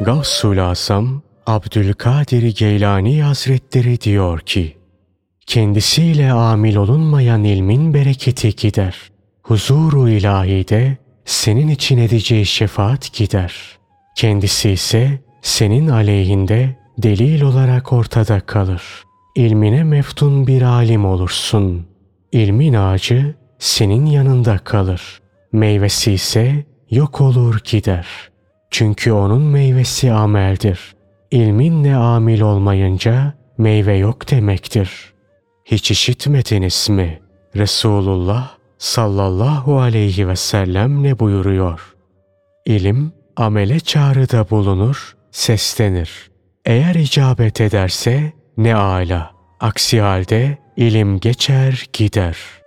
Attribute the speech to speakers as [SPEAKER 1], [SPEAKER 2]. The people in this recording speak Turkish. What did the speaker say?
[SPEAKER 1] Gavsul Asam Abdülkadir Geylani Hazretleri diyor ki, Kendisiyle amil olunmayan ilmin bereketi gider. Huzuru ilahide senin için edeceği şefaat gider. Kendisi ise senin aleyhinde delil olarak ortada kalır. İlmine meftun bir alim olursun. İlmin ağacı senin yanında kalır. Meyvesi ise yok olur gider. Çünkü onun meyvesi ameldir. İlminle amil olmayınca meyve yok demektir. Hiç işitmediniz mi? Resulullah sallallahu aleyhi ve sellem ne buyuruyor? İlim amele çağrıda bulunur, seslenir. Eğer icabet ederse ne ala. Aksi halde ilim geçer gider.''